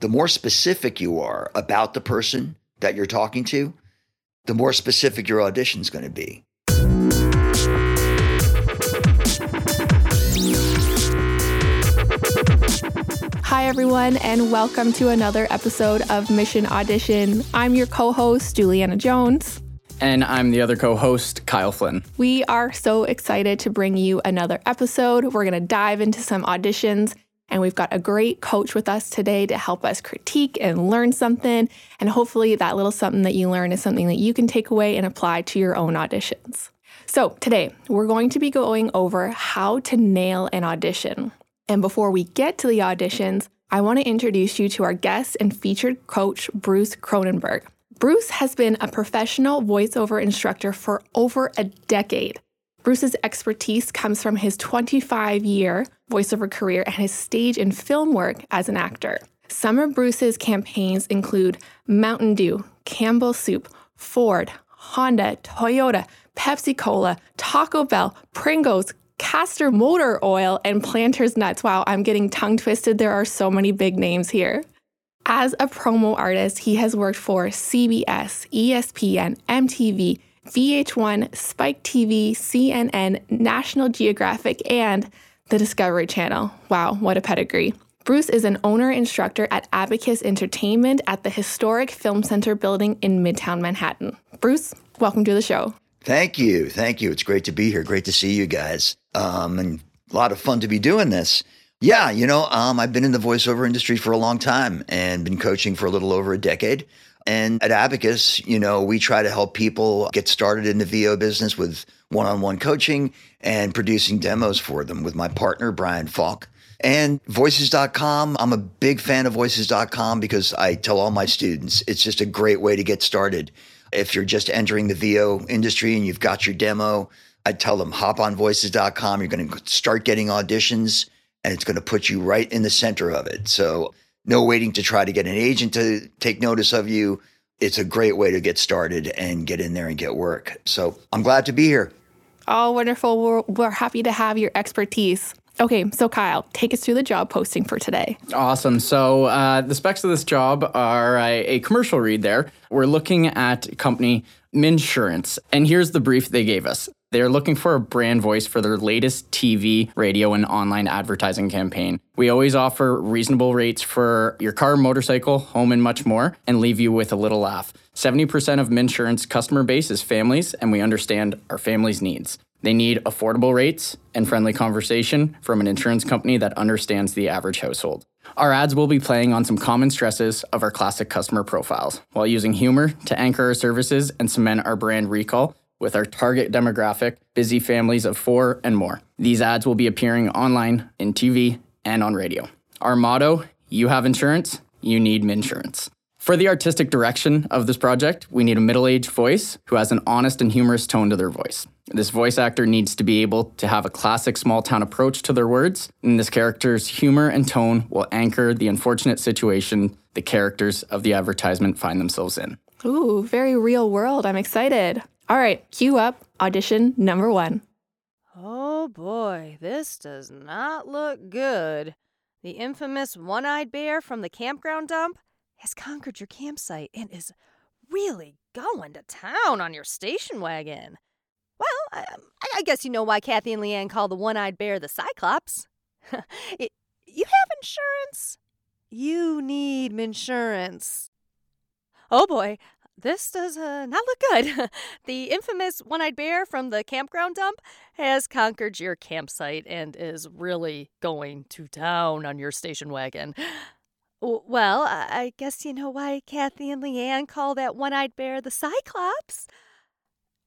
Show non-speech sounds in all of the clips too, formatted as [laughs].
the more specific you are about the person that you're talking to, the more specific your audition is going to be. Hi, everyone, and welcome to another episode of Mission Audition. I'm your co host, Juliana Jones. And I'm the other co host, Kyle Flynn. We are so excited to bring you another episode. We're going to dive into some auditions, and we've got a great coach with us today to help us critique and learn something. And hopefully, that little something that you learn is something that you can take away and apply to your own auditions. So, today we're going to be going over how to nail an audition. And before we get to the auditions, I want to introduce you to our guest and featured coach, Bruce Cronenberg. Bruce has been a professional voiceover instructor for over a decade. Bruce's expertise comes from his 25 year voiceover career and his stage and film work as an actor. Some of Bruce's campaigns include Mountain Dew, Campbell Soup, Ford, Honda, Toyota, Pepsi Cola, Taco Bell, Pringles, Castrol motor oil, and planter's nuts. Wow, I'm getting tongue twisted. There are so many big names here. As a promo artist, he has worked for CBS, ESPN, MTV, VH1, Spike TV, CNN, National Geographic, and the Discovery Channel. Wow, what a pedigree. Bruce is an owner instructor at Abacus Entertainment at the historic Film Center building in Midtown Manhattan. Bruce, welcome to the show. Thank you. Thank you. It's great to be here. Great to see you guys. Um, and a lot of fun to be doing this. Yeah, you know, um, I've been in the voiceover industry for a long time and been coaching for a little over a decade. And at Abacus, you know, we try to help people get started in the VO business with one on one coaching and producing demos for them with my partner, Brian Falk. And voices.com, I'm a big fan of voices.com because I tell all my students it's just a great way to get started. If you're just entering the VO industry and you've got your demo, I tell them hop on voices.com. You're going to start getting auditions and it's going to put you right in the center of it. So, no waiting to try to get an agent to take notice of you. It's a great way to get started and get in there and get work. So, I'm glad to be here. Oh, wonderful. We're, we're happy to have your expertise. Okay, so Kyle, take us through the job posting for today. Awesome. So, uh, the specs of this job are a, a commercial read there. We're looking at company Minsurance, and here's the brief they gave us. They're looking for a brand voice for their latest TV, radio, and online advertising campaign. We always offer reasonable rates for your car, motorcycle, home, and much more, and leave you with a little laugh. 70% of Minsurance customer base is families, and we understand our families' needs. They need affordable rates and friendly conversation from an insurance company that understands the average household. Our ads will be playing on some common stresses of our classic customer profiles while using humor to anchor our services and cement our brand recall with our target demographic, busy families of four and more. These ads will be appearing online, in TV, and on radio. Our motto you have insurance, you need Minsurance. For the artistic direction of this project, we need a middle aged voice who has an honest and humorous tone to their voice. This voice actor needs to be able to have a classic small town approach to their words, and this character's humor and tone will anchor the unfortunate situation the characters of the advertisement find themselves in. Ooh, very real world. I'm excited. All right, cue up audition number one. Oh boy, this does not look good. The infamous one eyed bear from the campground dump has conquered your campsite and is really going to town on your station wagon. Well, I, um, I guess you know why Kathy and Leanne call the one eyed bear the Cyclops. [laughs] it, you have insurance? You need insurance. Oh boy, this does uh, not look good. [laughs] the infamous one eyed bear from the campground dump has conquered your campsite and is really going to town on your station wagon. [gasps] Well, I guess you know why Kathy and Leanne call that one eyed bear the Cyclops.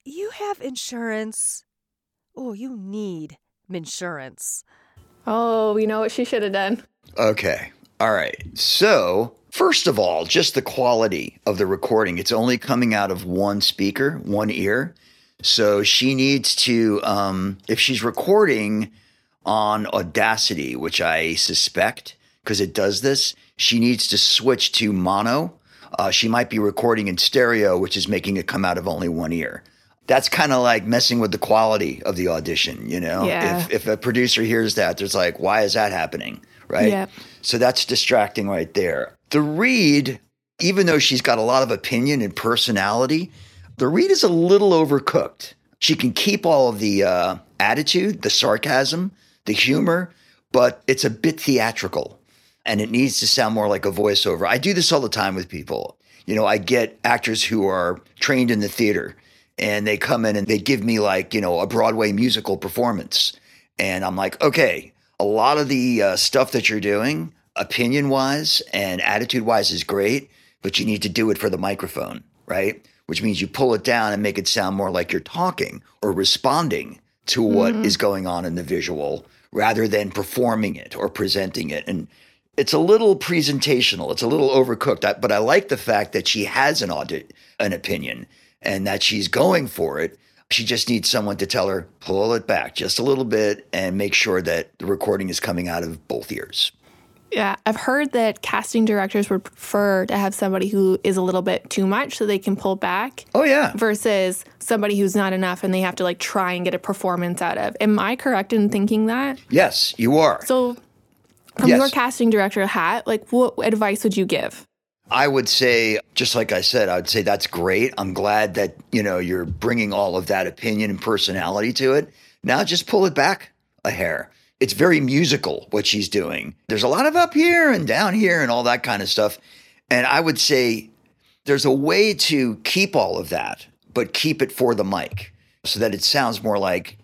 You have insurance. Oh, you need insurance. Oh, you know what she should have done. Okay. All right. So, first of all, just the quality of the recording. It's only coming out of one speaker, one ear. So she needs to, um, if she's recording on Audacity, which I suspect because it does this, she needs to switch to mono. Uh, she might be recording in stereo, which is making it come out of only one ear. That's kind of like messing with the quality of the audition, you know? Yeah. If, if a producer hears that, there's like, why is that happening? Right. Yeah. So that's distracting right there. The read, even though she's got a lot of opinion and personality, the read is a little overcooked. She can keep all of the uh, attitude, the sarcasm, the humor, but it's a bit theatrical and it needs to sound more like a voiceover. I do this all the time with people. You know, I get actors who are trained in the theater and they come in and they give me like, you know, a Broadway musical performance. And I'm like, okay, a lot of the uh, stuff that you're doing, opinion wise and attitude wise, is great, but you need to do it for the microphone, right? Which means you pull it down and make it sound more like you're talking or responding to what mm-hmm. is going on in the visual rather than performing it or presenting it. And it's a little presentational. It's a little overcooked. But I like the fact that she has an audit, an opinion, and that she's going for it. She just needs someone to tell her pull it back just a little bit and make sure that the recording is coming out of both ears. Yeah, I've heard that casting directors would prefer to have somebody who is a little bit too much so they can pull back Oh yeah, versus somebody who's not enough and they have to like try and get a performance out of. Am I correct in thinking that? yes, you are. So, from Yes. your casting director hat, like what advice would you give? I would say, just like I said, I would say that's great. I'm glad that you know you're bringing all of that opinion and personality to it. Now just pull it back a hair. It's very musical what she's doing. There's a lot of up here and down here and all that kind of stuff. And I would say there's a way to keep all of that, but keep it for the mic so that it sounds more like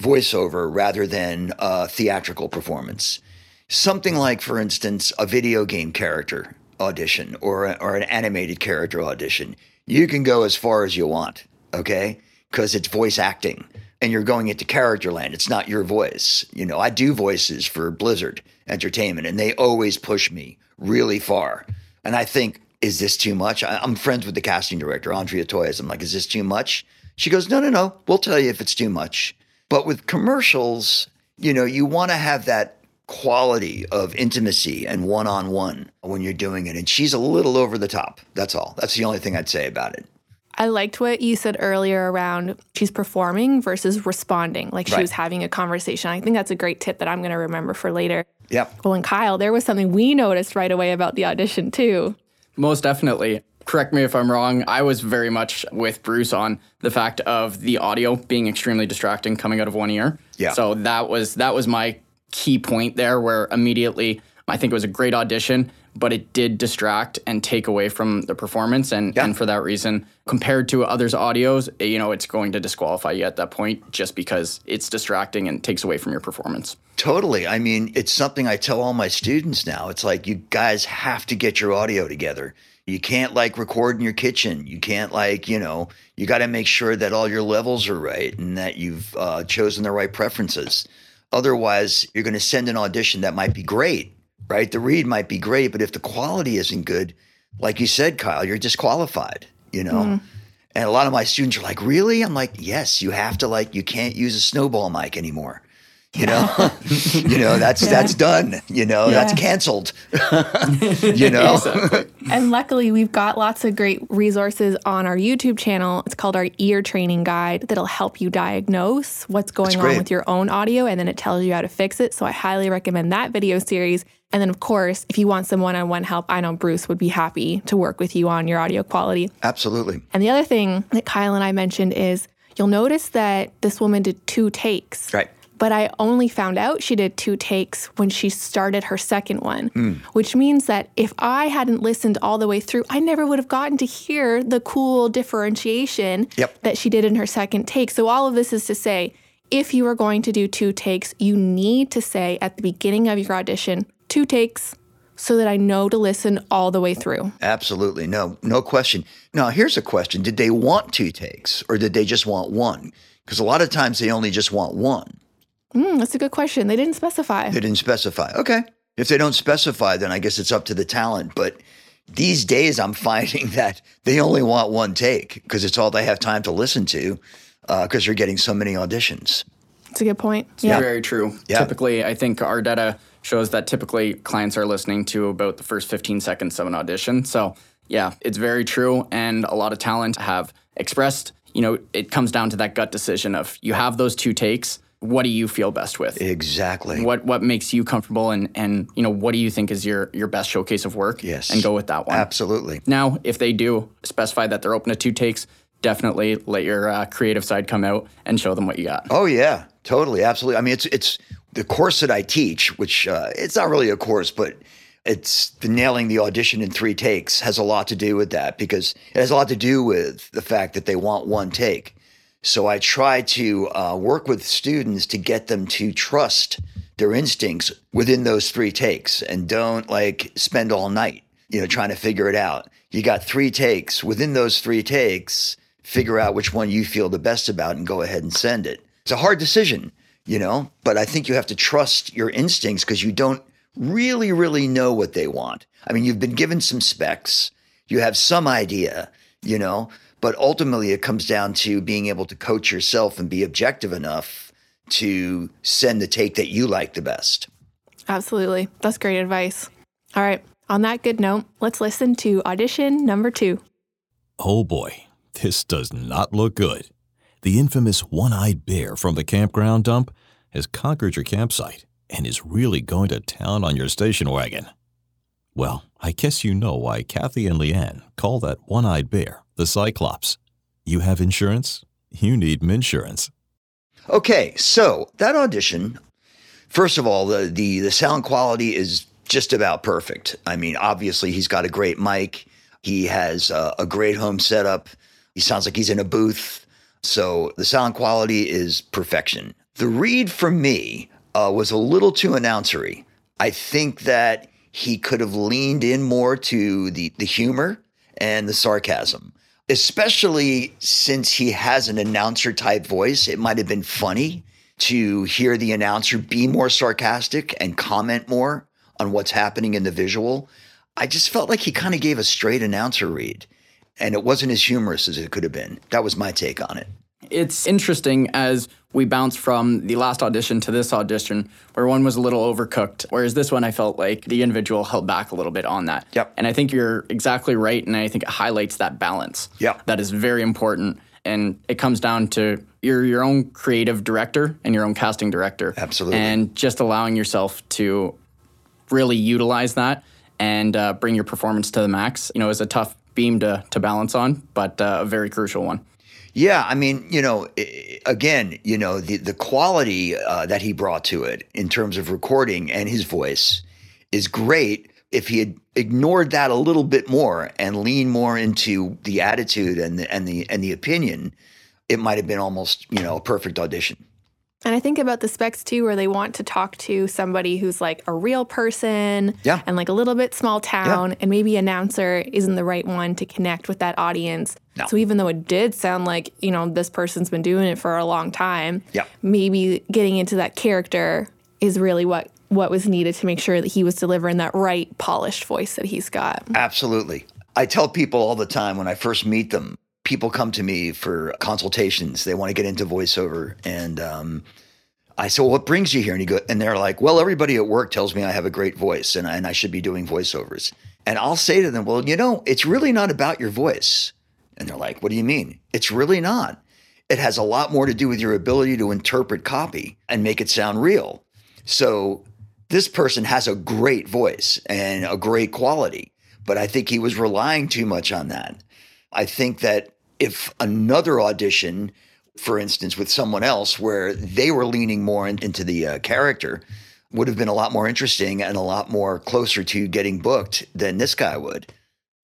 voiceover rather than a theatrical performance. Something like, for instance, a video game character audition or, or an animated character audition. You can go as far as you want, okay? Because it's voice acting and you're going into character land. It's not your voice. You know, I do voices for Blizzard Entertainment and they always push me really far. And I think, is this too much? I, I'm friends with the casting director, Andrea Toyias. I'm like, is this too much? She goes, no, no, no. We'll tell you if it's too much. But with commercials, you know, you want to have that quality of intimacy and one on one when you're doing it. And she's a little over the top. That's all. That's the only thing I'd say about it. I liked what you said earlier around she's performing versus responding, like she Right. was having a conversation. I think that's a great tip that I'm going to remember for later. Yep. Well, and Kyle, there was something we noticed right away about the audition too. Most definitely. Correct me if I'm wrong. I was very much with Bruce on the fact of the audio being extremely distracting coming out of one ear. Yeah. So that was that was my key point there where immediately I think it was a great audition, but it did distract and take away from the performance and Yeah. and for that reason compared to others audios, eh, you know, it's going to disqualify you at that point just because it's distracting and takes away from your performance. Totally. I mean, it's something I tell all my students now. It's like you guys have to get your audio together. You can't like record in your kitchen. You can't like, you know, you got to make sure that all your levels are right and that you've uh, chosen the right preferences. Otherwise, you're going to send an audition that might be great, right? The read might be great, but if the quality isn't good, like you said, Kyle, you're disqualified, you know? Hmm. And a lot of my students are like, really? I'm like, yes, you have to like, you can't use a snowball mic anymore. You know, [laughs] you know, that's, that's done, you know, that's canceled, [laughs] you know? And luckily, we've got lots of great resources on our YouTube channel. It's called our ear training guide that'll help you diagnose what's going on with your own audio and then it tells you how to fix it. So I highly recommend that video series. And then, of course, if you want some one on one help, I know Bruce would be happy to work with you on your audio quality. Absolutely. And the other thing that Kyle and I mentioned is you'll notice that this woman did two takes. Right. But I only found out she did two takes when she started her second one, Hmm. which means that if I hadn't listened all the way through, I never would have gotten to hear the cool differentiation Yep. that she did in her second take. So, all of this is to say, if you are going to do two takes, you need to say at the beginning of your audition, two takes, so that I know to listen all the way through. Absolutely. No, no question. Now, here's a question Did they want two takes or did they just want one? Because a lot of times they only just want one. Hmm, that's a good question. They didn't specify. They didn't specify. Okay. If they don't specify, then I guess it's up to the talent. But these days, I'm [laughs] finding that they only want one take because it's all they have time to listen to because they're getting so many auditions. That's a good point. Yeah. Yeah. Very true. Yeah. Typically, I think our data shows that typically clients are listening to about the first 15 seconds of an audition. So, yeah, it's very true. And a lot of talent have expressed, you know, it comes down to that gut decision of you have those two takes. what do you feel best with? Exactly. What what makes you comfortable and and you know what do you think is your your best showcase of work? Yes. And go with that one. Absolutely. Now, if they do specify that they're open to two takes, definitely let your uh, creative side come out and show them what you got. Oh yeah, totally, absolutely. I mean, it's it's the course that I teach, which uh, it's not really a course, but it's the nailing the audition in three takes has a lot to do with that because it has a lot to do with the fact that they want one take. So I try to uh, work with students to get them to trust their instincts within those three takes and don't like spend all night, you know, trying to figure it out. You got three takes. Within those three takes, figure out which one you feel the best about and go ahead and send it. It's a hard decision, you know, but I think you have to trust your instincts because you don't really, really know what they want. I mean, you've been given some specs, you have some idea, you know, but ultimately it comes down to being able to coach yourself and be objective enough to send the take that you like the best. Absolutely. That's great advice. All right. On that good note, let's listen to audition number two. Oh boy, this does not look good. The infamous one eyed bear from the campground dump has conquered your campsite and is really going to town on your station wagon. Well, I guess you know why Kathy and Leanne call that one eyed bear the Cyclops. You have insurance? You need Minsurance. Okay, so that audition, first of all, the, the the sound quality is just about perfect. I mean, obviously he's got a great mic. He has a, a great home setup. He sounds like he's in a booth. So the sound quality is perfection. The read for me uh, was a little too announcery. I think that he could have leaned in more to the, the humor and the sarcasm, especially since he has an announcer type voice. It might have been funny to hear the announcer be more sarcastic and comment more on what's happening in the visual. I just felt like he kind of gave a straight announcer read, and it wasn't as humorous as it could have been. That was my take on it. It's interesting as we bounce from the last audition to this audition, where one was a little overcooked, whereas this one I felt like the individual held back a little bit on that. Yep. And I think you're exactly right, and I think it highlights that balance. Yep. That is very important, and it comes down to you're your own creative director and your own casting director. Absolutely. And just allowing yourself to really utilize that and uh, bring your performance to the max. You know, is a tough beam to to balance on, but uh, a very crucial one. Yeah, I mean, you know, again, you know, the the quality uh, that he brought to it in terms of recording and his voice is great. If he had ignored that a little bit more and leaned more into the attitude and the and the and the opinion, it might have been almost, you know, a perfect audition. And I think about the specs too, where they want to talk to somebody who's like a real person Yeah. and like a little bit small town, and maybe announcer isn't the right one to connect with that audience. No. So even though it did sound like, you know, this person's been doing it for a long time, Yeah. maybe getting into that character is really what what was needed to make sure that he was delivering that right polished voice that he's got. Absolutely. I tell people all the time when I first meet them, people come to me for consultations. They want to get into voiceover. And um, I say, well, what brings you here? And, he go, and they're like, well, everybody at work tells me I have a great voice and I, and I should be doing voiceovers. And I'll say to them, well, you know, it's really not about your voice. And they're like, what do you mean? It's really not. It has a lot more to do with your ability to interpret copy and make it sound real. So this person has a great voice and a great quality, but I think he was relying too much on that. I think that if another audition, for instance, with someone else where they were leaning more in- into the uh, character, would have been a lot more interesting and a lot more closer to getting booked than this guy would,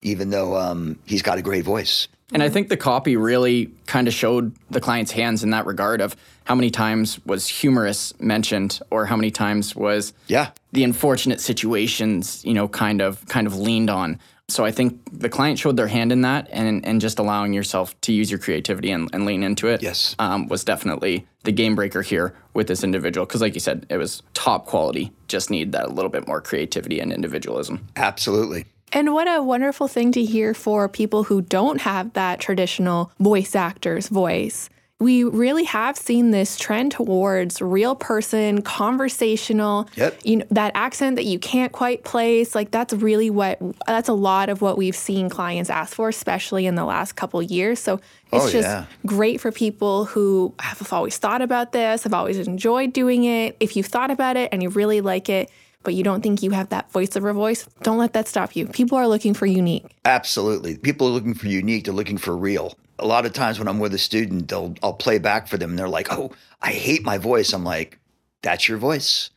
even though um, he's got a great voice. And I think the copy really kind of showed the client's hands in that regard of how many times was humorous mentioned or how many times was Yeah. The unfortunate situations, you know, kind of kind of leaned on. So I think the client showed their hand in that and and just allowing yourself to use your creativity and, and lean into it Yes. um, was definitely the game breaker here with this individual. Because like you said, it was top quality. Just need that a little bit more creativity and individualism. Absolutely. And what a wonderful thing to hear for people who don't have that traditional voice actor's voice. We really have seen this trend towards real person, conversational. Yep. You know, that accent that you can't quite place. Like that's really what that's a lot of what we've seen clients ask for, especially in the last couple years. So it's Oh, just yeah. great for people who have always thought about this, have always enjoyed doing it. If you've thought about it and you really like it, but you don't think you have that voiceover voice, don't let that stop you. People are looking for unique. Absolutely. People are looking for unique, they're looking for real. A lot of times when I'm with a student, they'll I'll play back for them and they're like, "Oh, I hate my voice." I'm like, "That's your voice."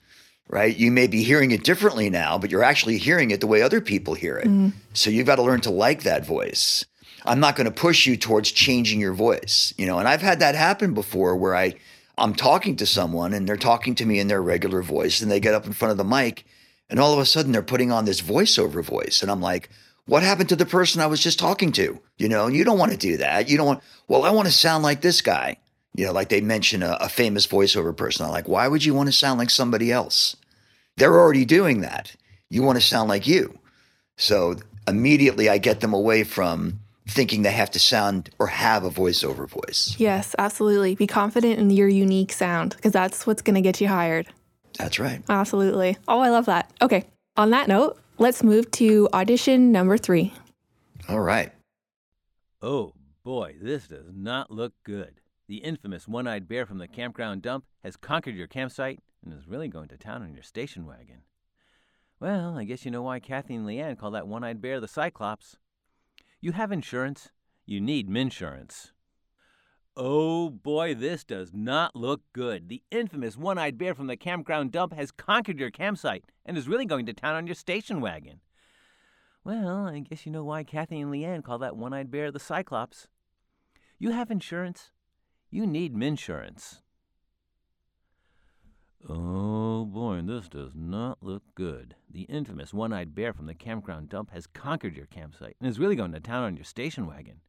Right? You may be hearing it differently now, but you're actually hearing it the way other people hear it. Mm. So you've got to learn to like that voice. I'm not going to push you towards changing your voice, you know. And I've had that happen before where I I'm talking to someone and they're talking to me in their regular voice and they get up in front of the mic and all of a sudden they're putting on this voiceover voice and I'm like, what happened to the person I was just talking to? You know, you don't want to do that. You don't want, well, I want to sound like this guy. You know, like they mention a, a famous voiceover person. I'm like, why would you want to sound like somebody else? They're already doing that. You want to sound like you. So immediately I get them away from thinking they have to sound or have a voiceover voice. Yes, absolutely. Be confident in your unique sound because that's what's going to get you hired. That's right. Absolutely. Oh, I love that. Okay. On that note, let's move to audition number three. All right. Oh boy, this does not look good. The infamous one eyed bear from the campground dump has conquered your campsite and is really going to town on your station wagon. Well, I guess you know why Kathy and Leanne call that one eyed bear the Cyclops. You have insurance. You need Minsurance. Oh boy, this does not look good. The infamous one eyed bear from the campground dump has conquered your campsite and is really going to town on your station wagon. Well, I guess you know why Kathy and Leanne call that one eyed bear the Cyclops. You have insurance. You need Minsurance. Oh boy, this does not look good. The infamous one eyed bear from the campground dump has conquered your campsite and is really going to town on your station wagon.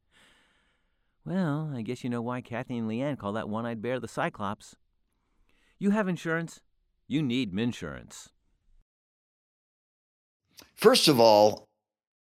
Well, I guess you know why Kathy and Leanne call that one eyed bear the Cyclops. You have insurance. You need Minsurance. First of all,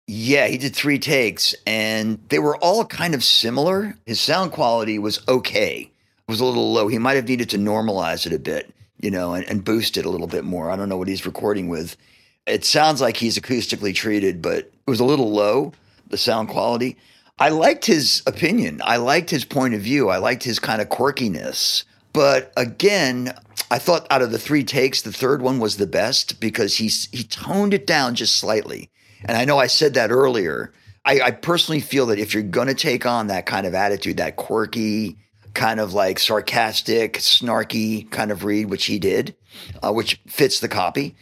yeah, he did three takes and they were all kind of similar. His sound quality was okay. It was a little low. He might have needed to normalize it a bit, you know, and, and boost it a little bit more. I don't know what he's recording with. It sounds like he's acoustically treated, but it was a little low, the sound quality. I liked his opinion. I liked his point of view. I liked his kind of quirkiness. But again, I thought out of the three takes, the third one was the best because he's he toned it down just slightly. And I know I said that earlier. I, I personally feel that if you're going to take on that kind of attitude, that quirky, kind of like sarcastic, snarky kind of read, which he did, uh, which fits the copy,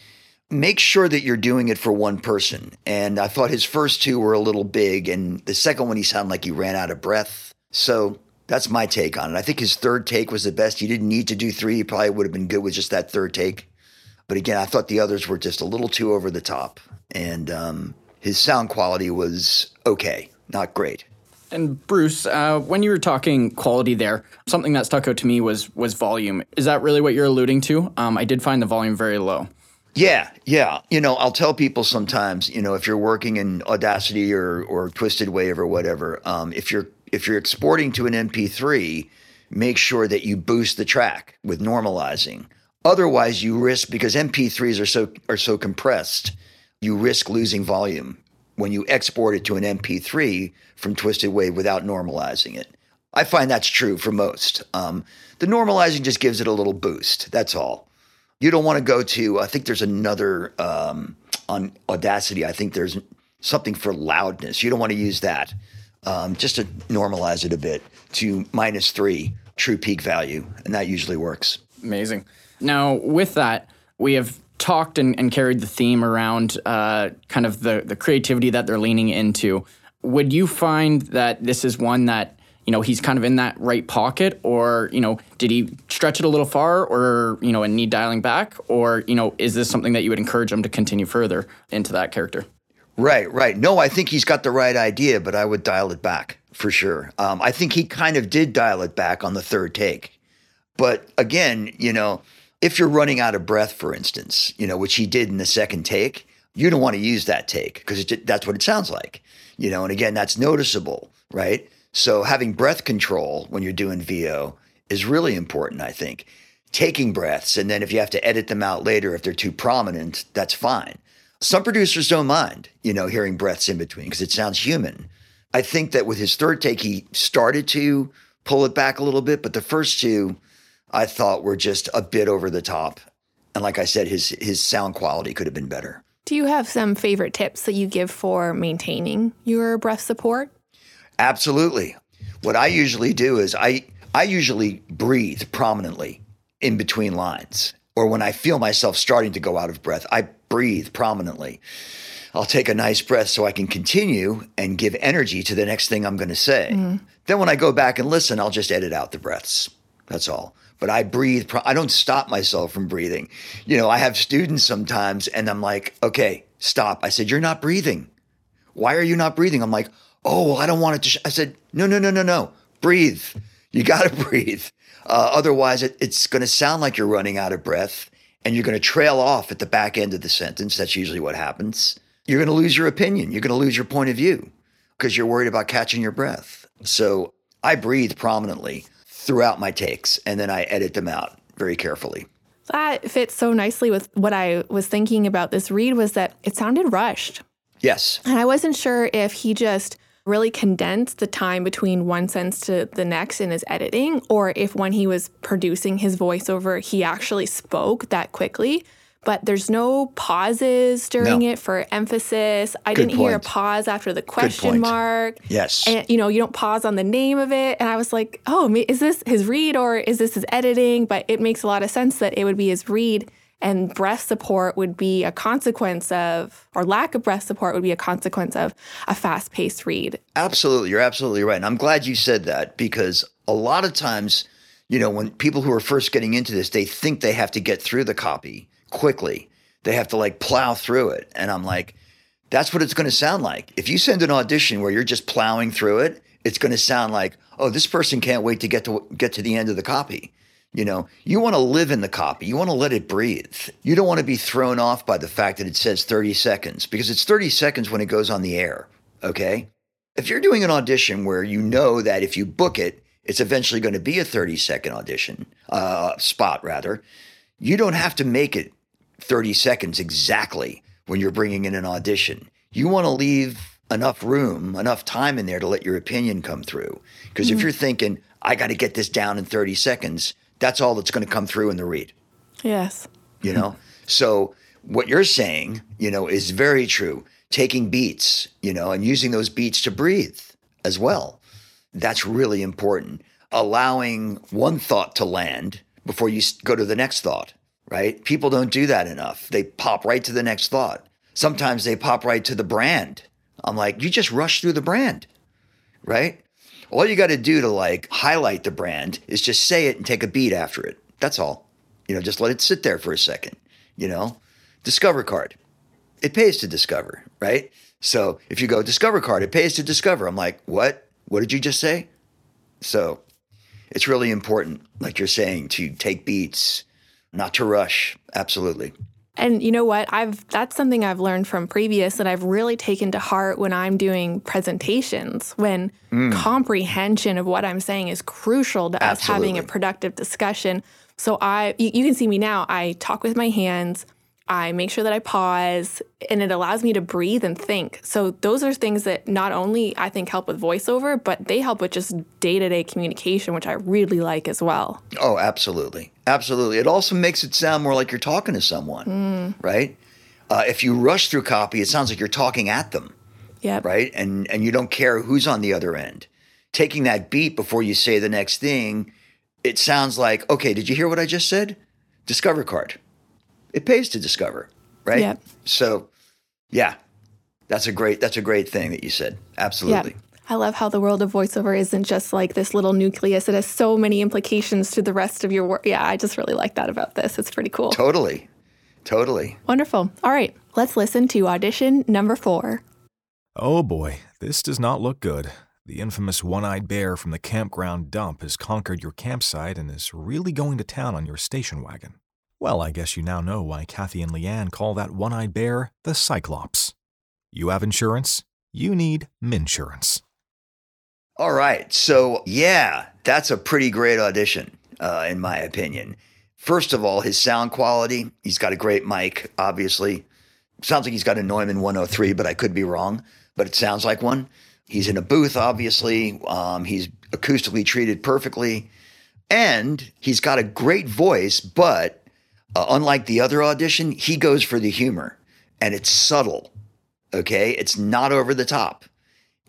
make sure that you're doing it for one person. And I thought his first two were a little big, and the second one, he sounded like he ran out of breath. So that's my take on it. I think his third take was the best. He didn't need to do three. He probably would have been good with just that third take. But again, I thought the others were just a little too over the top. And um, his sound quality was okay, not great. And Bruce, uh, when you were talking quality there, something that stuck out to me was was volume. Is that really what you're alluding to? Um, I did find the volume very low. Yeah, yeah. You know, I'll tell people sometimes, you know, if you're working in Audacity or or Twisted Wave or whatever, um, if you're if you're exporting to an MP3, make sure that you boost the track with normalizing. Otherwise, you risk because MP3s are so are so compressed, you risk losing volume when you export it to an MP3 from Twisted Wave without normalizing it. I find that's true for most. Um, the normalizing just gives it a little boost. That's all. You don't want to go to. I think there's another um, on Audacity. I think there's something for loudness. You don't want to use that. Um, just to normalize it a bit to minus three true peak value, and that usually works. Amazing. Now, with that, we have talked and, and carried the theme around uh, kind of the, the creativity that they're leaning into. Would you find that this is one that, you know, he's kind of in that right pocket, or, you know, did he stretch it a little far, or, you know, and need dialing back? Or, you know, is this something that you would encourage him to continue further into that character? Right, right. No, I think he's got the right idea, but I would dial it back for sure. Um, I think he kind of did dial it back on the third take. But again, you know, if you're running out of breath, for instance, you know, which he did in the second take, you don't want to use that take because that's what it sounds like, you know. And again, that's noticeable, right? So having breath control when you're doing VO is really important, I think. Taking breaths, and then if you have to edit them out later, if they're too prominent, that's fine. Some producers don't mind, you know, hearing breaths in between because it sounds human. I think that with his third take, he started to pull it back a little bit, but the first two I thought were just a bit over the top. And like I said, his his sound quality could have been better. Do you have some favorite tips that you give for maintaining your breath support? Absolutely. What I usually do is I I usually breathe prominently in between lines. Or when I feel myself starting to go out of breath, I breathe prominently. I'll take a nice breath so I can continue and give energy to the next thing I'm going to say. Mm. Then when I go back and listen, I'll just edit out the breaths. That's all. But I breathe. I don't stop myself from breathing. You know, I have students sometimes and I'm like, okay, stop. I said, you're not breathing. Why are you not breathing? I'm like, oh, well, I don't want it to. Sh-. I said, no, no, no, no, no. Breathe. You got to [laughs] breathe. Uh, otherwise, it, it's going to sound like you're running out of breath and you're going to trail off at the back end of the sentence. That's usually what happens. You're going to lose your opinion. You're going to lose your point of view because you're worried about catching your breath. So I breathe prominently throughout my takes and then I edit them out very carefully. That fits so nicely with what I was thinking about this read was that it sounded rushed. Yes. And I wasn't sure if he just really condensed the time between one sentence to the next in his editing, or if when he was producing his voiceover, he actually spoke that quickly. But there's no pauses during no. it for emphasis. I Good didn't point. hear a pause after the question mark. Yes. And, you know, you don't pause on the name of it. And I was like, oh, is this his read or is this his editing? But it makes a lot of sense that it would be his read and breast support would be a consequence of, or lack of breast support would be a consequence of a fast paced read. Absolutely. You're absolutely right. And I'm glad you said that because a lot of times, you know, when people who are first getting into this, they think they have to get through the copy quickly. They have to like plow through it. And I'm like, that's what it's going to sound like. If you send an audition where you're just plowing through it, it's going to sound like, oh, this person can't wait to get to get to the end of the copy. You know, you want to live in the copy. You want to let it breathe. You don't want to be thrown off by the fact that it says 30 seconds because it's 30 seconds when it goes on the air. Okay. If you're doing an audition where you know that if you book it, it's eventually going to be a 30 second audition, uh, spot rather, you don't have to make it 30 seconds exactly when you're bringing in an audition. You want to leave enough room, enough time in there to let your opinion come through. Because mm-hmm. if you're thinking, I got to get this down in 30 seconds, that's all that's going to come through in the read. Yes. You know? so what you're saying, you know, is very true. Taking beats, you know, and using those beats to breathe as well. That's really important. Allowing one thought to land before you go to the next thought, right? People don't do that enough. They pop right to the next thought. Sometimes they pop right to the brand. I'm like, you just rush through the brand, right? All you got to do to like highlight the brand is just say it and take a beat after it. That's all. You know, just let it sit there for a second. You know, Discover card. It pays to discover, right? So if you go Discover card, it pays to discover. I'm like, what? What did you just say? So it's really important, like you're saying, to take beats, not to rush. Absolutely. And you know what? I've that's something I've learned from previous that I've really taken to heart when I'm doing presentations, when mm. comprehension of what I'm saying is crucial to Absolutely. us having a productive discussion. So I you, you can see me now, I talk with my hands. I make sure that I pause and it allows me to breathe and think. So, those are things that not only I think help with voiceover, but they help with just day to day communication, which I really like as well. Oh, absolutely. Absolutely. It also makes it sound more like you're talking to someone, mm. right? Uh, if you rush through copy, it sounds like you're talking at them. Yep. Right. And, and you don't care who's on the other end. Taking that beat before you say the next thing, it sounds like, okay, did you hear what I just said? Discover card it pays to discover, right? Yeah. So, yeah, that's a great that's a great thing that you said. Absolutely. Yeah. I love how the world of voiceover isn't just like this little nucleus. It has so many implications to the rest of your work. Yeah, I just really like that about this. It's pretty cool. Totally. Totally. Wonderful. All right, let's listen to audition number four. Oh boy, this does not look good. The infamous one eyed bear from the campground dump has conquered your campsite and is really going to town on your station wagon. Well, I guess you now know why Kathy and Leanne call that one eyed bear the Cyclops. You have insurance, you need Minsurance. All right. So, yeah, that's a pretty great audition, uh, in my opinion. First of all, his sound quality. He's got a great mic, obviously. Sounds like he's got a Neumann 103, but I could be wrong. But it sounds like one. He's in a booth, obviously. Um, he's acoustically treated perfectly. And he's got a great voice, but uh, unlike the other audition, he goes for the humor and it's subtle. Okay. It's not over the top,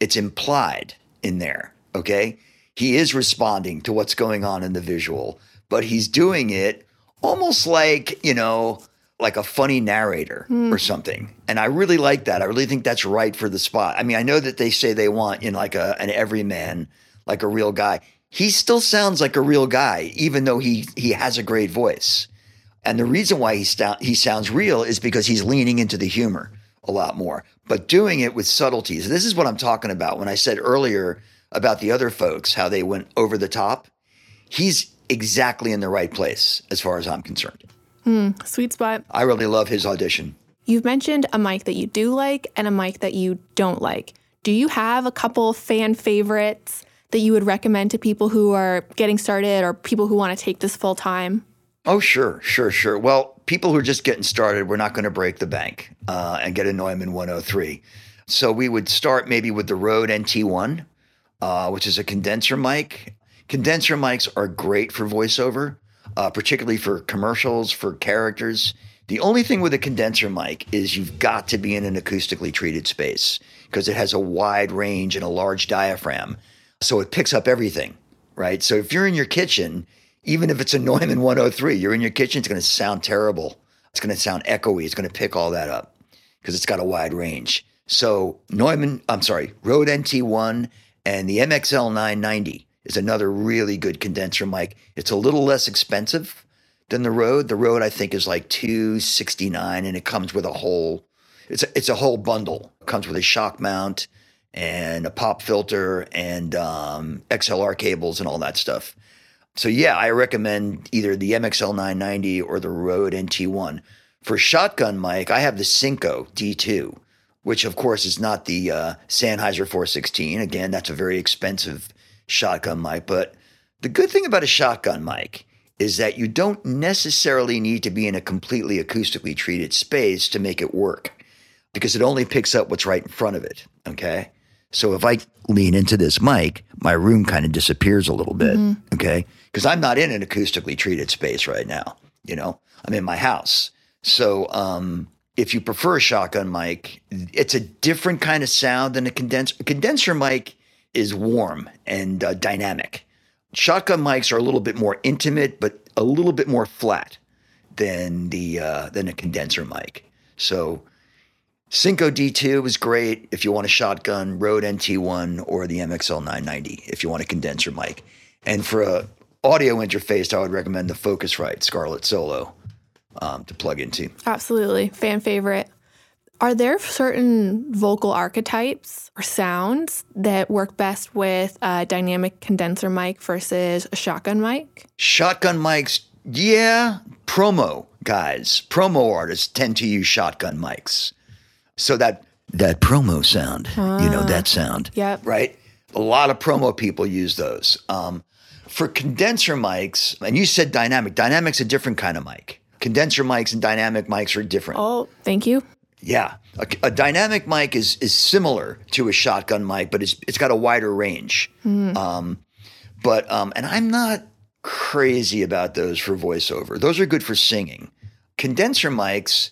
it's implied in there. Okay. He is responding to what's going on in the visual, but he's doing it almost like, you know, like a funny narrator hmm. or something. And I really like that. I really think that's right for the spot. I mean, I know that they say they want in like a an everyman, like a real guy. He still sounds like a real guy, even though he he has a great voice. And the reason why he sta- he sounds real is because he's leaning into the humor a lot more, but doing it with subtleties. This is what I'm talking about when I said earlier about the other folks how they went over the top. He's exactly in the right place as far as I'm concerned. Hmm, sweet spot. I really love his audition. You've mentioned a mic that you do like and a mic that you don't like. Do you have a couple fan favorites that you would recommend to people who are getting started or people who want to take this full time? Oh, sure, sure, sure. Well, people who are just getting started, we're not going to break the bank uh, and get a Neumann 103. So we would start maybe with the Rode NT1, uh, which is a condenser mic. Condenser mics are great for voiceover, uh, particularly for commercials, for characters. The only thing with a condenser mic is you've got to be in an acoustically treated space because it has a wide range and a large diaphragm. So it picks up everything, right? So if you're in your kitchen, even if it's a Neumann 103, you're in your kitchen, it's going to sound terrible. It's going to sound echoey. It's going to pick all that up because it's got a wide range. So Neumann, I'm sorry, Rode NT1 and the MXL 990 is another really good condenser mic. It's a little less expensive than the Rode. The Rode I think is like 269 and it comes with a whole it's a, it's a whole bundle. It comes with a shock mount and a pop filter and um, XLR cables and all that stuff. So yeah, I recommend either the MXL 990 or the Rode NT1. For shotgun mic, I have the Synco D2, which of course is not the uh, Sennheiser 416. Again, that's a very expensive shotgun mic. But the good thing about a shotgun mic is that you don't necessarily need to be in a completely acoustically treated space to make it work because it only picks up what's right in front of it. Okay. So if I lean into this mic, my room kind of disappears a little bit. Okay. Because I'm not in an acoustically treated space right now. You know, I'm in my house. So um, if you prefer a shotgun mic, it's a different kind of sound than a condenser. A condenser mic is warm and uh, dynamic. Shotgun mics are a little bit more intimate, but a little bit more flat than the uh, than a condenser mic. So Synco D2 is great if you want a shotgun, Rode NT1 or the MXL 990 if you want a condenser mic. And for a audio interface, I would recommend the Focusrite Scarlett Solo um, to plug into. Absolutely. Fan favorite. Are there certain vocal archetypes or sounds that work best with a dynamic condenser mic versus a shotgun mic? Shotgun mics, yeah, promo guys, promo artists tend to use shotgun mics. So that that promo sound, you know that sound, Yep. right? A lot of promo people use those. Um, for condenser mics, and you said dynamic. Dynamic's a different kind of mic. Condenser mics and dynamic mics are different. Oh, thank you. Yeah, a, a dynamic mic is is similar to a shotgun mic, but it's it's got a wider range. Um, but um, and I'm not crazy about those for voiceover. Those are good for singing. Condenser mics,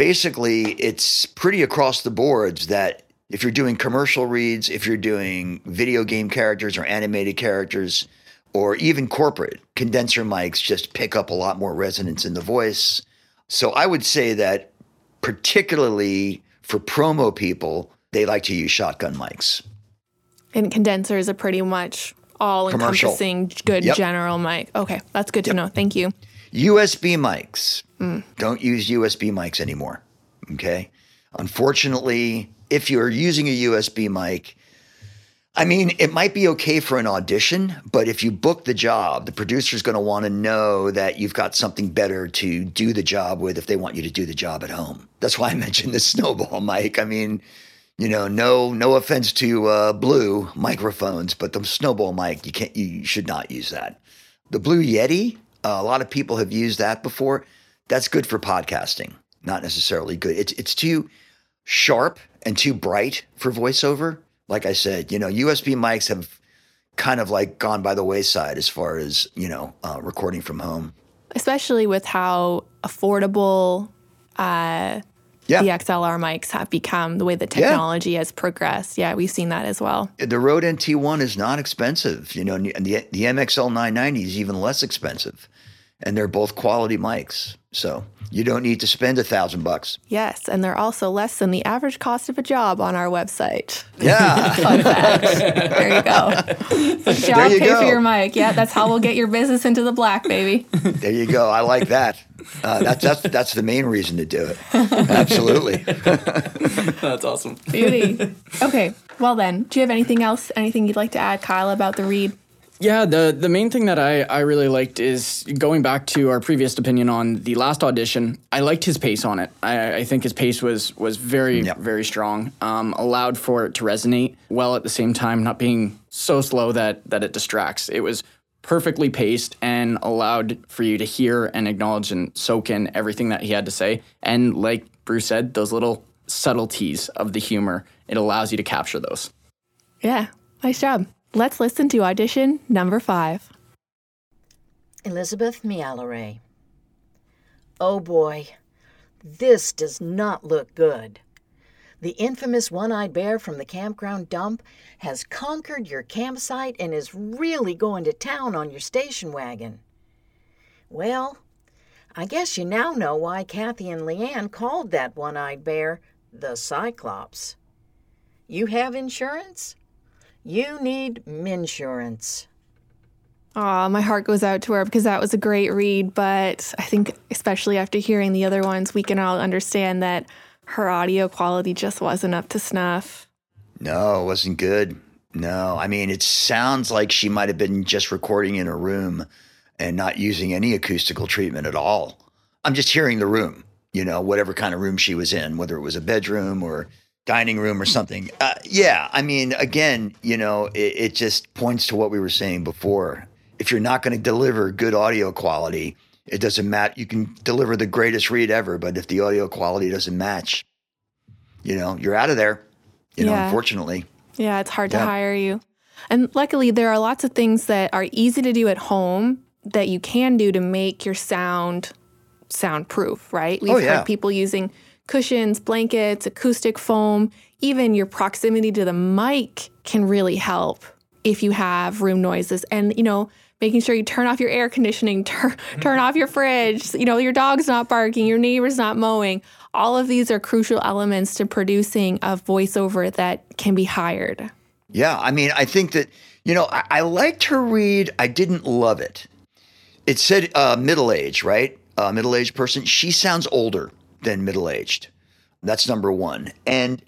basically, it's pretty across the boards that if you're doing commercial reads, if you're doing video game characters or animated characters, or even corporate, condenser mics just pick up a lot more resonance in the voice. So I would say that particularly for promo people, they like to use shotgun mics. And condensers are pretty much all encompassing good Yep. general mic. Okay, that's good to know. Thank you. USB mics. Don't use USB mics anymore. Okay. Unfortunately, if you're using a USB mic, I mean, it might be okay for an audition, but if you book the job, the producer's going to want to know that you've got something better to do the job with if they want you to do the job at home. That's why I mentioned the [laughs] snowball mic. I mean, You know, no no offense to uh, blue microphones, but the snowball mic you can't you should not use that. The Blue Yeti, uh, a lot of people have used that before. That's good for podcasting, not necessarily good. It's it's too sharp and too bright for voiceover. Like I said, you know, USB mics have kind of like gone by the wayside as far as you know uh, recording from home. Especially with how affordable uh, Yeah. the XLR mics have become, the way the technology has progressed. Yeah, we've seen that as well. The Rode NT1 is not expensive, you know, and the the MXL 990 is even less expensive, and they're both quality mics. So you don't need to spend a thousand bucks. Yes, and they're also less than the average cost of a job on our website. Yeah, [laughs] Fun fact. there you go. So Job, you pay go. for your mic. Yeah, that's how we'll get your business into the black, baby. there you go. I like that. Uh, that's that's that's the main reason to do it. Absolutely. [laughs] That's awesome. Beauty. Okay, well then, do you have anything else, anything you'd like to add, Kyle, about the read? Yeah, the the main thing that I, I really liked is going back to our previous opinion on the last audition. I liked his pace on it. I, I think his pace was was very Yep. very strong. Um, allowed for it to resonate well at the same time, not being so slow that that it distracts. It was perfectly paced and allowed for you to hear and acknowledge and soak in everything that he had to say. And like Bruce said, those little subtleties of the humor, it allows you to capture those. Yeah, nice job. Let's listen to audition number five. Elizabeth Mialare. Oh boy, this does not look good. The infamous one eyed bear from the campground dump has conquered your campsite and is really going to town on your station wagon. Well, I guess you now know why Kathy and Leanne called that one eyed bear the Cyclops. You have insurance? You need Minsurance. Aw, my heart goes out to her because that was a great read. But I think, especially after hearing the other ones, we can all understand that her audio quality just wasn't up to snuff. No, it wasn't good. No, I mean, it sounds like she might have been just recording in a room and not using any acoustical treatment at all. I'm just hearing the room, you know, whatever kind of room she was in, whether it was a bedroom or dining room or something. Uh, yeah, I mean, again, you know, it, it just points to what we were saying before. If you're not going to deliver good audio quality, it doesn't matter. You can deliver the greatest read ever, but if the audio quality doesn't match, you know, you're out of there. You know, unfortunately. Yeah, it's hard to hire you. And luckily, there are lots of things that are easy to do at home that you can do to make your sound soundproof, right? We've Oh, yeah. heard people using cushions, blankets, acoustic foam, even your proximity to the mic can really help if you have room noises. And, you know, making sure you turn off your air conditioning, [laughs] turn, turn off your fridge, you know, your dog's not barking, your neighbor's not mowing. All of these are crucial elements to producing a voiceover that can be hired. Yeah, I mean, I think that you know, I, I liked her read. I didn't love it. It said uh, middle age, right? Uh, middle aged person. She sounds older than middle aged. That's number one. And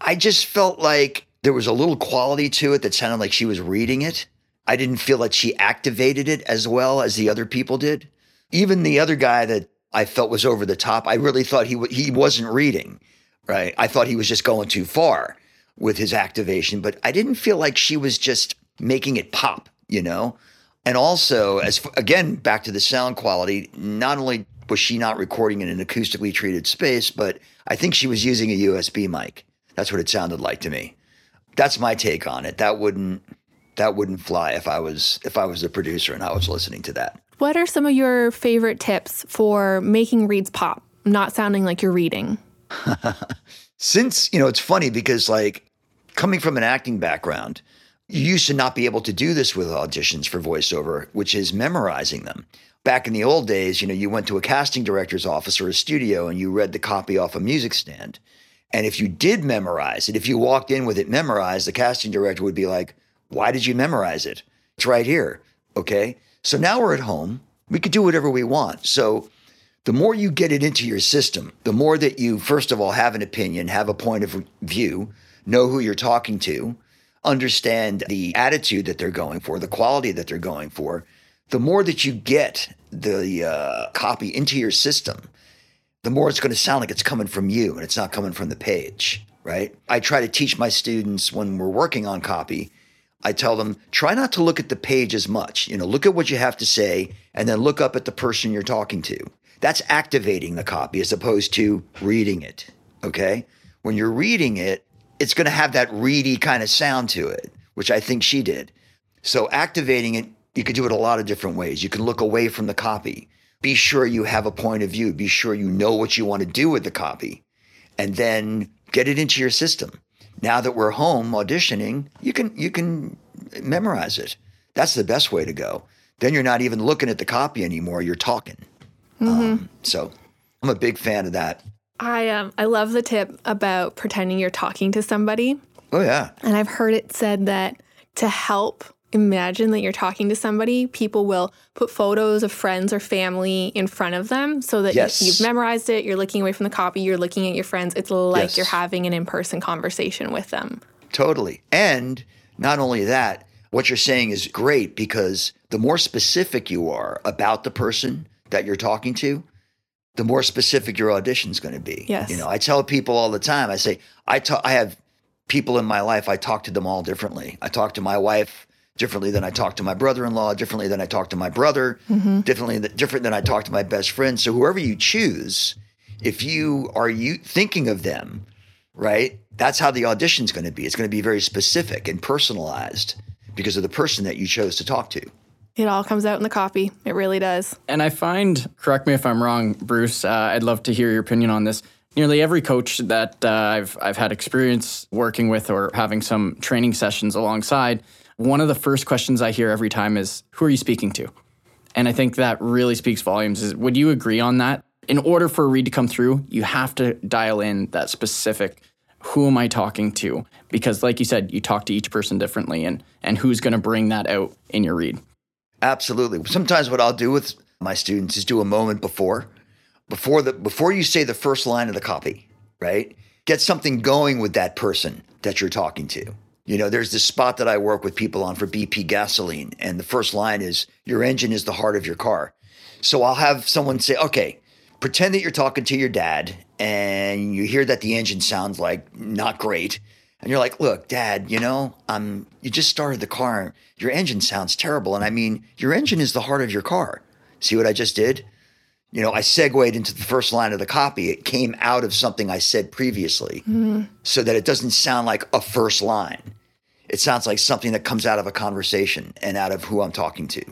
I just felt like there was a little quality to it that sounded like she was reading it. I didn't feel that she activated it as well as the other people did. Even the other guy that I felt was over the top, I really thought he w- he wasn't reading. Right? I thought he was just going too far with his activation, but I didn't feel like she was just making it pop, you know? And also, as again, back to the sound quality, not only was she not recording in an acoustically treated space, but I think she was using a USB mic. That's what it sounded like to me. That's my take on it. That wouldn't that wouldn't fly if I was if I was the producer and I was listening to that. What are some of your favorite tips for making reads pop, not sounding like you're reading? [laughs] since you know it's funny because like coming from an acting background you used to not be able to do this with auditions for voiceover which is memorizing them back in the old days you know you went to a casting director's office or a studio and you read the copy off a music stand. And if you did memorize it if you walked in with it memorized the casting director would be like why did you memorize it? It's right here. Okay? So now we're at home. We could do whatever we want. So the more you get it into your system, the more that you, first of all, have an opinion, have a point of view, know who you're talking to, understand the attitude that they're going for, the quality that they're going for, the more that you get the uh, copy into your system, the more it's going to sound like it's coming from you and it's not coming from the page, right? I try to teach my students when we're working on copy. I tell them try not to look at the page as much. You know, look at what you have to say and then look up at the person you're talking to. That's activating the copy as opposed to reading it. Okay. When you're reading it, it's going to have that reedy kind of sound to it, which I think she did. So activating it, you could do it a lot of different ways. You can look away from the copy. Be sure you have a point of view. Be sure you know what you want to do with the copy and then get it into your system. Now that we're home auditioning, you can you can memorize it. That's the best way to go. Then you're not even looking at the copy anymore. You're talking. Um, so I'm a big fan of that. I um I love the tip about pretending you're talking to somebody. Oh yeah. And I've heard it said that to help imagine that you're talking to somebody, people will put photos of friends or family in front of them so that Yes. you've memorized it, you're looking away from the copy, you're looking at your friends. It's like Yes. you're having an in-person conversation with them. Totally. And not only that, what you're saying is great because the more specific you are about the person that you're talking to, the more specific your audition is going to be. Yes. You know, I tell people all the time, I say, I talk, I have people in my life, I talk to them all differently. I talk to my wife differently than I talk to my brother-in-law, differently than I talk to my brother, differently th- different than I talk to my best friend. So whoever you choose, if you are you thinking of them, right? That's how the audition's going to be. It's going to be very specific and personalized because of the person that you chose to talk to. It all comes out in the copy. It really does. And I find, correct me if I'm wrong, Bruce, uh, I'd love to hear your opinion on this. Nearly every coach that uh, I've, I've had experience working with or having some training sessions alongside, one of the first questions I hear every time is, Who are you speaking to? And I think that really speaks volumes. Is, would you agree on that? In order for a read to come through, you have to dial in that specific who am I talking to? Because, like you said, you talk to each person differently, and, and who's going to bring that out in your read. Absolutely. Sometimes what I'll do with my students is do a moment before, before the before you say the first line of the copy, right? Get something going with that person that you're talking to. You know, there's this spot that I work with people on for BP gasoline, and the first line is your engine is the heart of your car. So I'll have someone say, okay, pretend that you're talking to your dad and you hear that the engine sounds like not great. And you're like, look, dad, you know, um, you just started the car. Your engine sounds terrible. And I mean, your engine is the heart of your car. See what I just did? You know, I segued into the first line of the copy. It came out of something I said previously mm-hmm. so that it doesn't sound like a first line. It sounds like something that comes out of a conversation and out of who I'm talking to.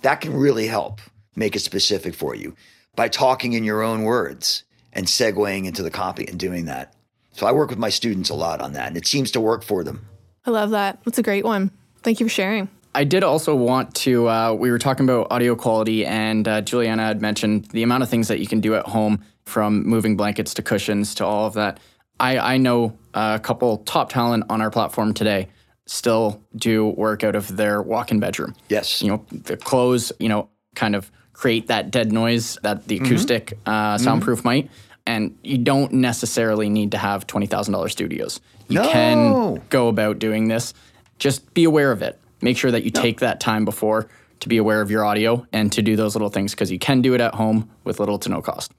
That can really help make it specific for you by talking in your own words and segueing into the copy and doing that. So I work with my students a lot on that, and it seems to work for them. I love that. That's a great one. Thank you for sharing. I did also want to. Uh, we were talking about audio quality, and uh, Juliana had mentioned the amount of things that you can do at home, from moving blankets to cushions to all of that. I, I know a couple top talent on our platform today still do work out of their walk-in bedroom. Yes. You know, the clothes, you know, kind of create that dead noise that the acoustic uh, soundproof might. And you don't necessarily need to have twenty thousand dollars studios. You No. can go about doing this. Just be aware of it. Make sure that you take that time before to be aware of your audio and to do those little things because you can do it at home with little to no cost.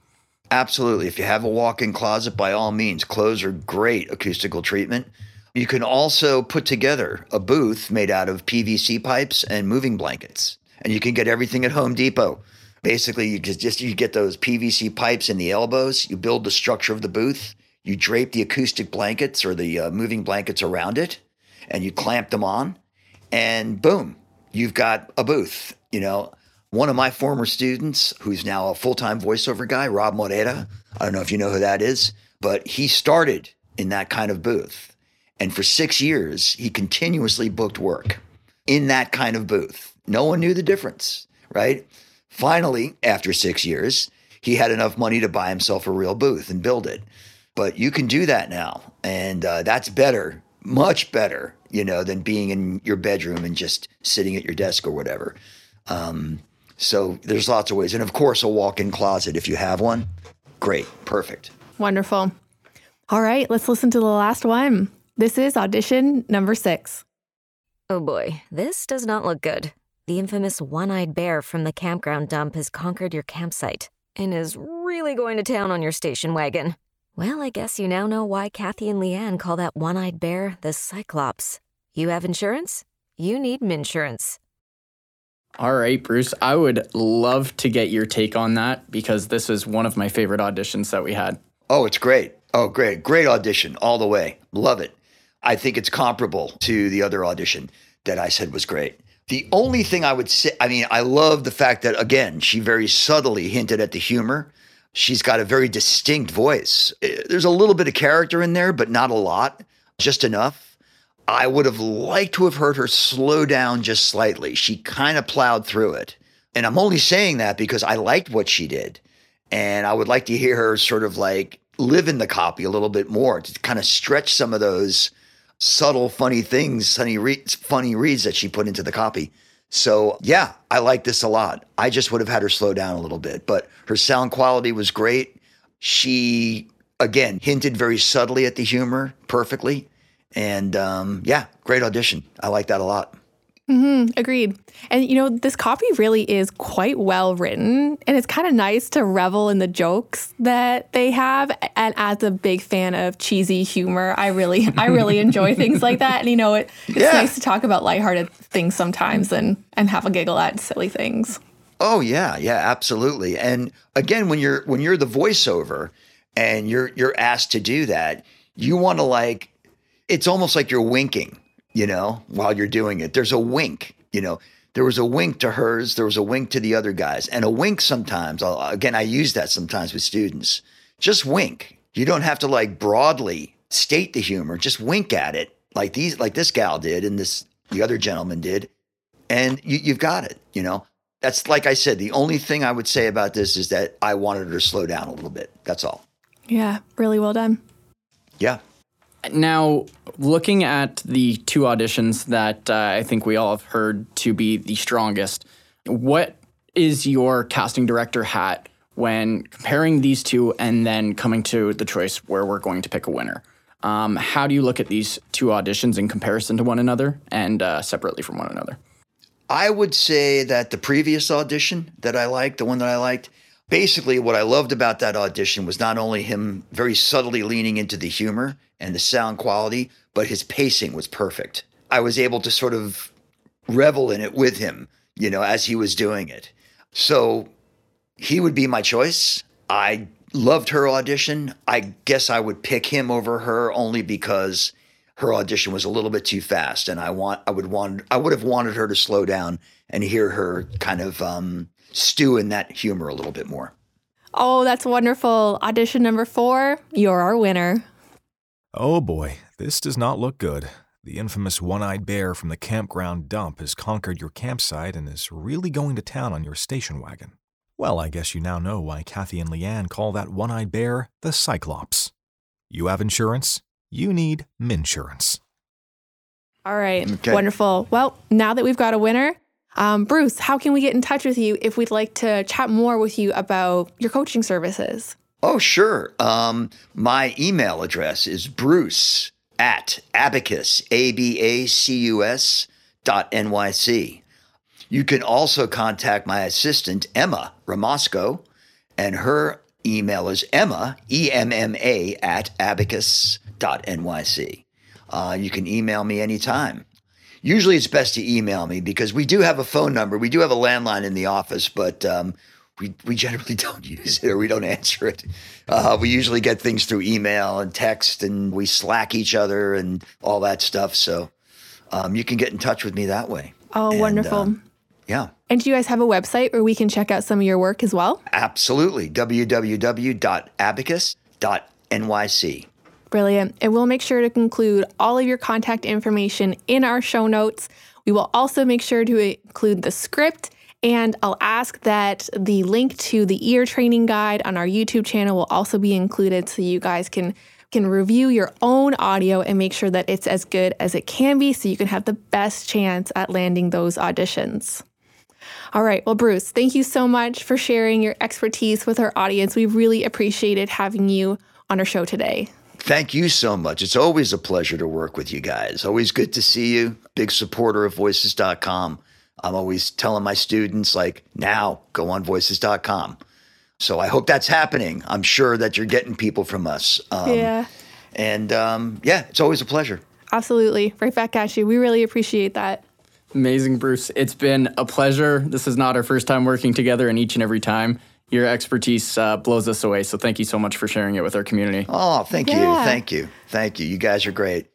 Absolutely. If you have a walk in closet, by all means, clothes are great acoustical treatment. You can also put together a booth made out of PVC pipes and moving blankets. And you can get everything at Home Depot. Basically, you just, just you get those PVC pipes in the elbows, you build the structure of the booth, you drape the acoustic blankets or the uh, moving blankets around it, and you clamp them on, and boom, you've got a booth. You know, one of my former students, who's now a full time voiceover guy, Rob Morera, I don't know if you know who that is, but he started in that kind of booth. And for six years, he continuously booked work in that kind of booth. No one knew the difference, right? Finally, after six years, he had enough money to buy himself a real booth and build it. But you can do that now. And uh, that's better, much better, you know, than being in your bedroom and just sitting at your desk or whatever. Um, so there's lots of ways. And of course, a walk in closet, if you have one, great, perfect. Wonderful. All right, let's listen to the last one. This is audition number six. Oh boy, this does not look good. The infamous one eyed bear from the campground dump has conquered your campsite and is really going to town on your station wagon. Well, I guess you now know why Kathy and Leanne call that one eyed bear the Cyclops. You have insurance? You need Minsurance. All right, Bruce, I would love to get your take on that because this is one of my favorite auditions that we had. Oh, it's great. Oh, great. Great audition all the way. Love it. I think it's comparable to the other audition that I said was great. The only thing I would say, I mean, I love the fact that, again, she very subtly hinted at the humor. She's got a very distinct voice. Eh, There's a little bit of character in there, but not a lot, just enough. I would have liked to have heard her slow down just slightly. She kind of plowed through it. And I'm only saying that because I liked what she did. And I would like to hear her sort of like live in the copy a little bit more to kind of stretch some of those subtle, funny things, funny, re- funny reads that she put into the copy. So, yeah, I like this a lot. I just would have had her slow down a little bit, but her sound quality was great. She, again, hinted very subtly at the humor perfectly. And um, yeah, great audition. I like that a lot. Hmm agreed. And you know, this copy really is quite well written, and it's kind of nice to revel in the jokes that they have. And as a big fan of cheesy humor, I really, I really enjoy [laughs] things like that. And you know, it, it's Yeah. nice to talk about lighthearted things sometimes and and have a giggle at silly things. Oh yeah, yeah, absolutely. And again, when you're when you're the voiceover and you're you're asked to do that, you want to like it's almost like you're winking, you know, while you're doing it. There's a wink, you know. There was a wink to hers, there was a wink to the other guys. And a wink sometimes, I'll, again, I use that sometimes with students. Just wink. You don't have to like broadly state the humor, just wink at it like these like this gal did and this the other gentleman did and you, you've got it. You know, that's like I said. The only thing I would say about this is that I wanted her to slow down a little bit. That's all. Yeah, really well done. Yeah. Now, looking at the two auditions that uh, I think we all have heard to be the strongest, what is your casting director hat when comparing these two and then coming to the choice where we're going to pick a winner? Um, how do you look at these two auditions in comparison to one another and uh, separately from one another? I would say that the previous audition that I liked, the one that I liked, basically what I loved about that audition was not only him very subtly leaning into the humor and the sound quality, but his pacing was perfect. I was able to sort of revel in it with him, you know, as he was doing it. So he would be my choice. I loved her audition. I guess I would pick him over her only because her audition was a little bit too fast and I want I would want I would have wanted her to slow down and hear her kind of um stew in that humor a little bit more. Oh, that's wonderful. Audition number four, you're our winner. Oh boy, this does not look good. The infamous one eyed bear from the campground dump has conquered your campsite and is really going to town on your station wagon. Well, I guess you now know why Kathy and Leanne call that one eyed bear the Cyclops. You have insurance? You need Minsurance. All right, Okay. wonderful. Well, now that we've got a winner, um, Bruce, how can we get in touch with you if we'd like to chat more with you about your coaching services? Oh, sure. Um, my email address is bruce at abacus, A B A C U S dot NYC. You can also contact my assistant, Emma Ramasco, and her email is Emma, E M M A, at abacus dot NYC. Uh, you can email me anytime. Usually it's best to email me because we do have a phone number. We do have a landline in the office, but um, we, we generally [laughs] don't use it or we don't answer it. Uh, we usually get things through email and text and we slack each other and all that stuff. So um, you can get in touch with me that way. Oh, And, wonderful. um, Yeah, and do you guys have a website where we can check out some of your work as well? absolutely. www.abacus.nyc. Brilliant. And we'll make sure to include all of your contact information in our show notes. We will also make sure to include the script. And I'll ask that the link to the ear training guide on our YouTube channel will also be included so you guys can can review your own audio and make sure that it's as good as it can be so you can have the best chance at landing those auditions. All right. Well, Bruce, thank you so much for sharing your expertise with our audience. We really appreciated having you on our show today. Thank you so much. It's always a pleasure to work with you guys. Always good to see you. Big supporter of voices.com. I'm always telling my students, like, now go on voices.com. So I hope that's happening. I'm sure that you're getting people from us. Um, yeah. And um, yeah, it's always a pleasure. Absolutely. Right back at you. We really appreciate that. Amazing, Bruce. It's been a pleasure. This is not our first time working together, and each and every time your expertise uh, blows us away. So thank you so much for sharing it with our community. Oh, thank Yeah. you. Thank you. Thank you. You guys are great.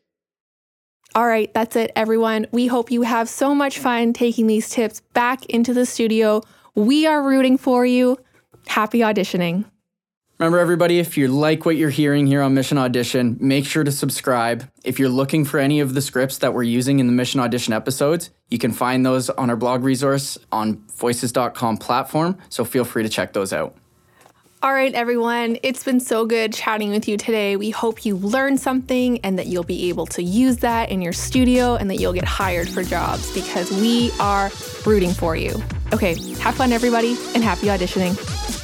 All right, that's it, everyone. We hope you have so much fun taking these tips back into the studio. We are rooting for you. Happy auditioning. Remember, everybody, if you like what you're hearing here on Mission Audition, make sure to subscribe. If you're looking for any of the scripts that we're using in the Mission Audition episodes, you can find those on our blog resource on voices.com platform. So feel free to check those out. All right, everyone. It's been so good chatting with you today. We hope you learned something and that you'll be able to use that in your studio and that you'll get hired for jobs because we are rooting for you. Okay, have fun, everybody, and happy auditioning.